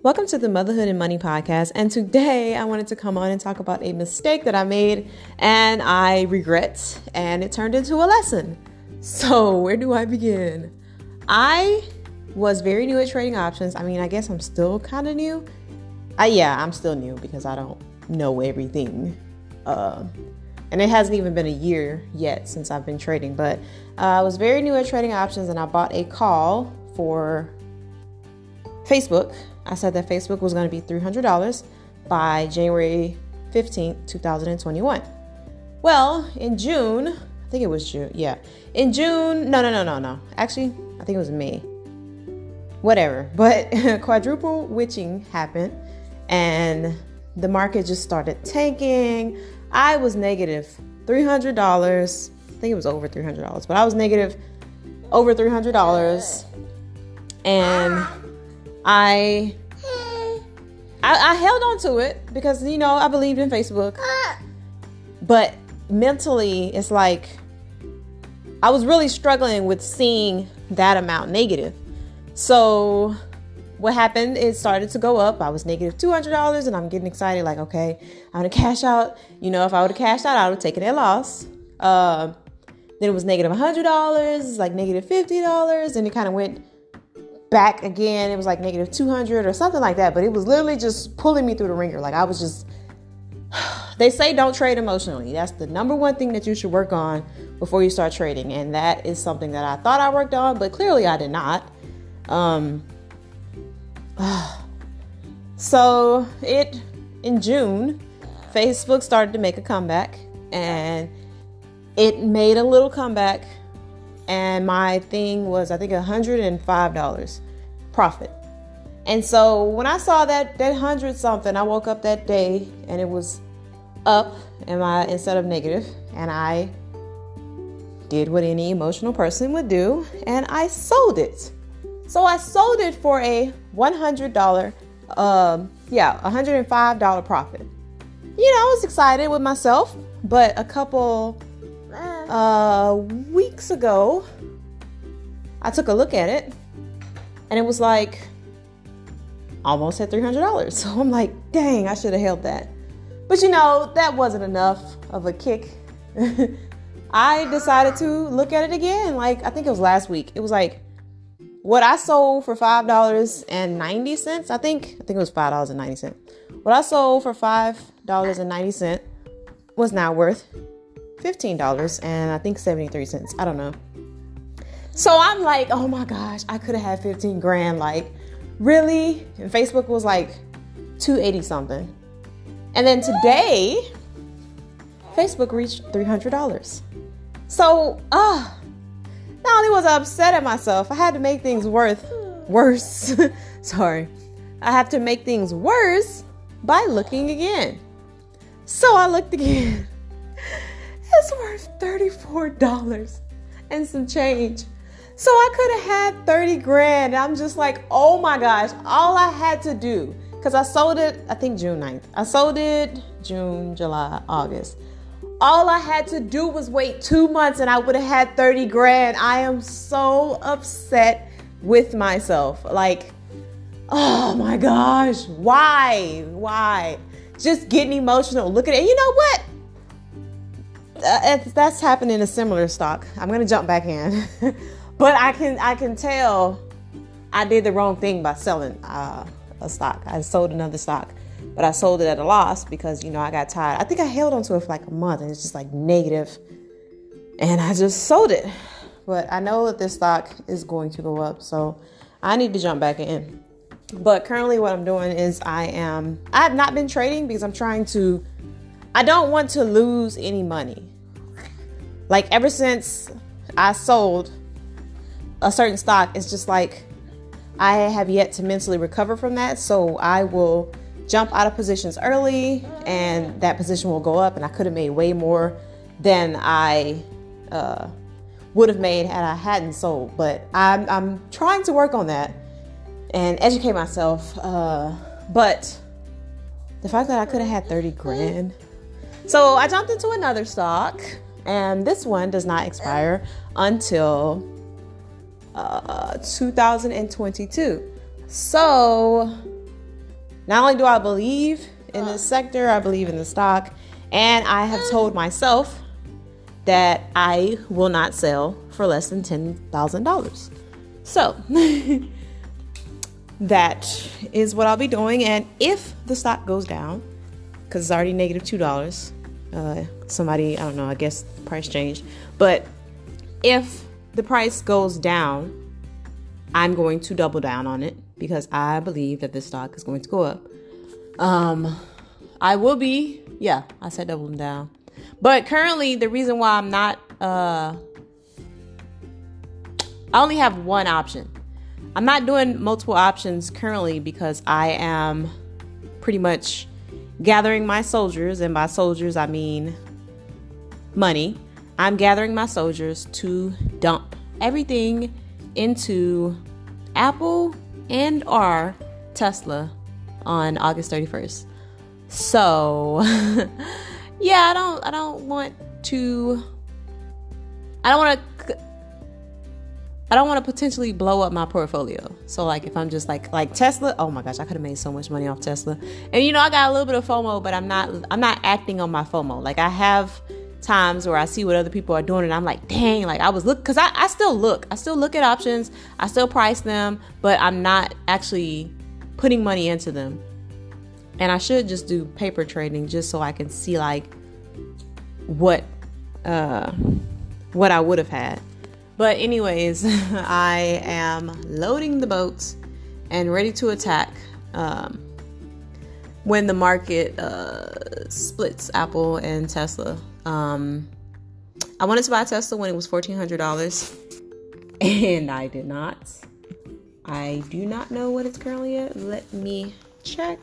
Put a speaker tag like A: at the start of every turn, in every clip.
A: Welcome to the Motherhood and Money podcast. And today I wanted to come on and talk about a mistake that I made and I regret, and it turned into a lesson. So, where do I begin? I was very new at trading options. I mean, I guess I'm still kind of new. I, yeah, I'm still new because I don't know everything. Uh, and it hasn't even been a year yet since I've been trading, but uh, I was very new at trading options and I bought a call for Facebook. I said that Facebook was going to be $300 by January 15th, 2021. Well, in June, I think it was June, yeah. In June, no, no, no, no, no. Actually, I think it was May. Whatever. But quadruple witching happened and the market just started tanking. I was negative $300. I think it was over $300, but I was negative over $300. And ah. I, I, I held on to it because, you know, I believed in Facebook. But mentally, it's like I was really struggling with seeing that amount negative. So what happened it started to go up i was negative $200 and i'm getting excited like okay i'm gonna cash out you know if i would have cashed out i would have taken that loss uh, then it was negative $100 like negative $50 and it kind of went back again it was like negative 200 or something like that but it was literally just pulling me through the wringer. Like i was just they say don't trade emotionally. That's the number one thing that you should work on before you start trading and that is something that i thought i worked on but clearly i did not. Um, so it in June, Facebook started to make a comeback and it made a little comeback and my thing was I think $105 profit. And so when I saw that that 100 something, I woke up that day and it was up and my instead of negative and I did what any emotional person would do and I sold it. So I sold it for a $100, um, yeah, $105 profit. You know, I was excited with myself, but a couple uh, weeks ago, I took a look at it and it was like almost at $300. So I'm like, dang, I should have held that. But you know, that wasn't enough of a kick. I decided to look at it again. Like, I think it was last week. It was like what I sold for five dollars and ninety cents, I think, I think it was five dollars and ninety cent. What I sold for five dollars and ninety cent was now worth fifteen dollars and I think seventy three cents. I don't know. So I'm like, oh my gosh, I could have had fifteen grand. Like, really? And Facebook was like two eighty something. And then today, Facebook reached three hundred dollars. So, ah. Uh, not only was I upset at myself, I had to make things worth worse. Sorry. I have to make things worse by looking again. So I looked again. It's worth $34 and some change. So I could have had 30 grand. I'm just like, oh my gosh, all I had to do, because I sold it, I think June 9th. I sold it June, July, August. All I had to do was wait two months and I would have had 30 grand. I am so upset with myself. Like, oh my gosh, why? Why? Just getting emotional. Look at it. You know what? That's happened in a similar stock. I'm gonna jump back in, but I can I can tell I did the wrong thing by selling uh, a stock. I sold another stock but I sold it at a loss because you know I got tired. I think I held onto it for like a month and it's just like negative, and I just sold it. But I know that this stock is going to go up, so I need to jump back in. But currently, what I'm doing is I am I have not been trading because I'm trying to. I don't want to lose any money. Like ever since I sold a certain stock, it's just like I have yet to mentally recover from that. So I will jump out of positions early and that position will go up and I could have made way more than I uh, would have made had I hadn't sold. But I'm, I'm trying to work on that and educate myself. Uh, but the fact that I could have had 30 grand. So I jumped into another stock and this one does not expire until uh, 2022. So not only do I believe in this sector, I believe in the stock, and I have told myself that I will not sell for less than $10,000. So, that is what I'll be doing. And if the stock goes down, because it's already negative $2, uh, somebody, I don't know, I guess price changed. But if the price goes down, I'm going to double down on it because I believe that this stock is going to go up. Um, I will be, yeah, I said double down. But currently, the reason why I'm not, uh, I only have one option. I'm not doing multiple options currently because I am pretty much gathering my soldiers, and by soldiers, I mean money. I'm gathering my soldiers to dump everything into Apple and or Tesla on August 31st. So, yeah, I don't I don't want to I don't want to I don't want to potentially blow up my portfolio. So like if I'm just like like Tesla, oh my gosh, I could have made so much money off Tesla. And you know, I got a little bit of FOMO, but I'm not I'm not acting on my FOMO. Like I have times where I see what other people are doing and I'm like, dang, like I was look because I, I still look. I still look at options, I still price them, but I'm not actually putting money into them. And I should just do paper trading just so I can see like what uh what I would have had. But anyways, I am loading the boats and ready to attack um, when the market uh, splits Apple and Tesla. Um, I wanted to buy Tesla when it was fourteen hundred dollars, and I did not. I do not know what it's currently at. Let me check.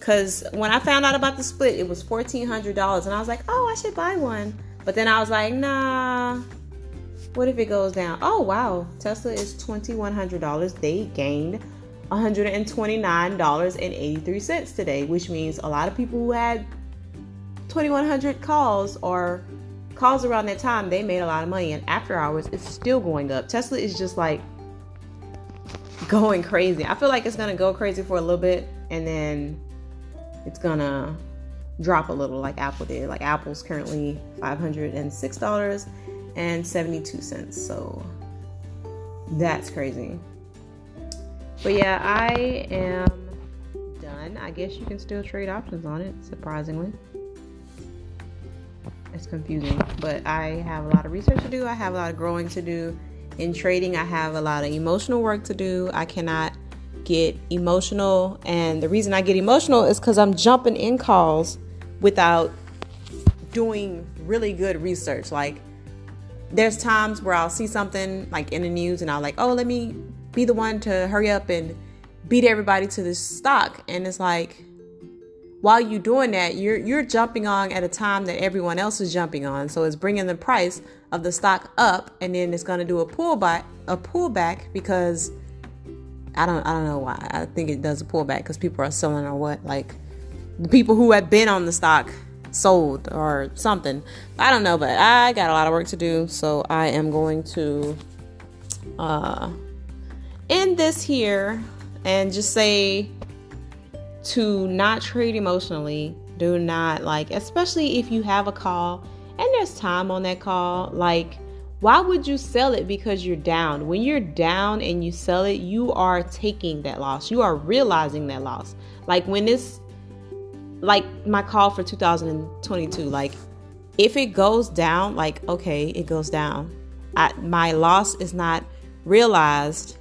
A: Cause when I found out about the split, it was fourteen hundred dollars, and I was like, "Oh, I should buy one." But then I was like, "Nah, what if it goes down? Oh wow, Tesla is twenty one hundred dollars. They gained one hundred and twenty nine dollars and eighty three cents today, which means a lot of people who had twenty one hundred calls or calls around that time, they made a lot of money. And after hours, it's still going up. Tesla is just like going crazy. I feel like it's gonna go crazy for a little bit and then it's gonna drop a little like Apple did. Like Apple's currently five hundred and six dollars and 72 cents. So that's crazy. But yeah, I am done. I guess you can still trade options on it, surprisingly. It's confusing, but I have a lot of research to do. I have a lot of growing to do in trading. I have a lot of emotional work to do. I cannot get emotional, and the reason I get emotional is because I'm jumping in calls without doing really good research. Like, there's times where I'll see something like in the news and I'll like, oh, let me be the one to hurry up and beat everybody to this stock. And it's like, while you're doing that, you're you're jumping on at a time that everyone else is jumping on. So it's bringing the price of the stock up, and then it's going to do a pullback, a pullback because I don't I don't know why. I think it does a pullback because people are selling or what. Like the people who have been on the stock sold or something. I don't know, but I got a lot of work to do, so I am going to uh, end this here and just say to not trade emotionally. Do not like, especially if you have a call and there's time on that call, like why would you sell it because you're down? When you're down and you sell it, you are taking that loss. You are realizing that loss. Like when this like my call for 2022 like if it goes down like okay it goes down I, my loss is not realized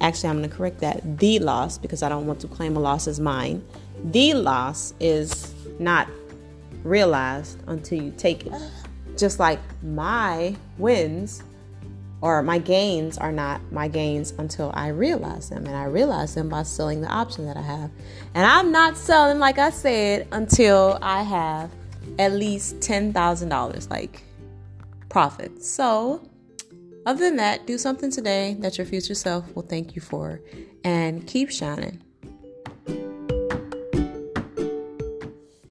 A: actually i'm going to correct that the loss because i don't want to claim a loss as mine the loss is not realized until you take it just like my wins or my gains are not my gains until I realize them. And I realize them by selling the option that I have. And I'm not selling, like I said, until I have at least $10,000 like profit. So, other than that, do something today that your future self will thank you for and keep shining.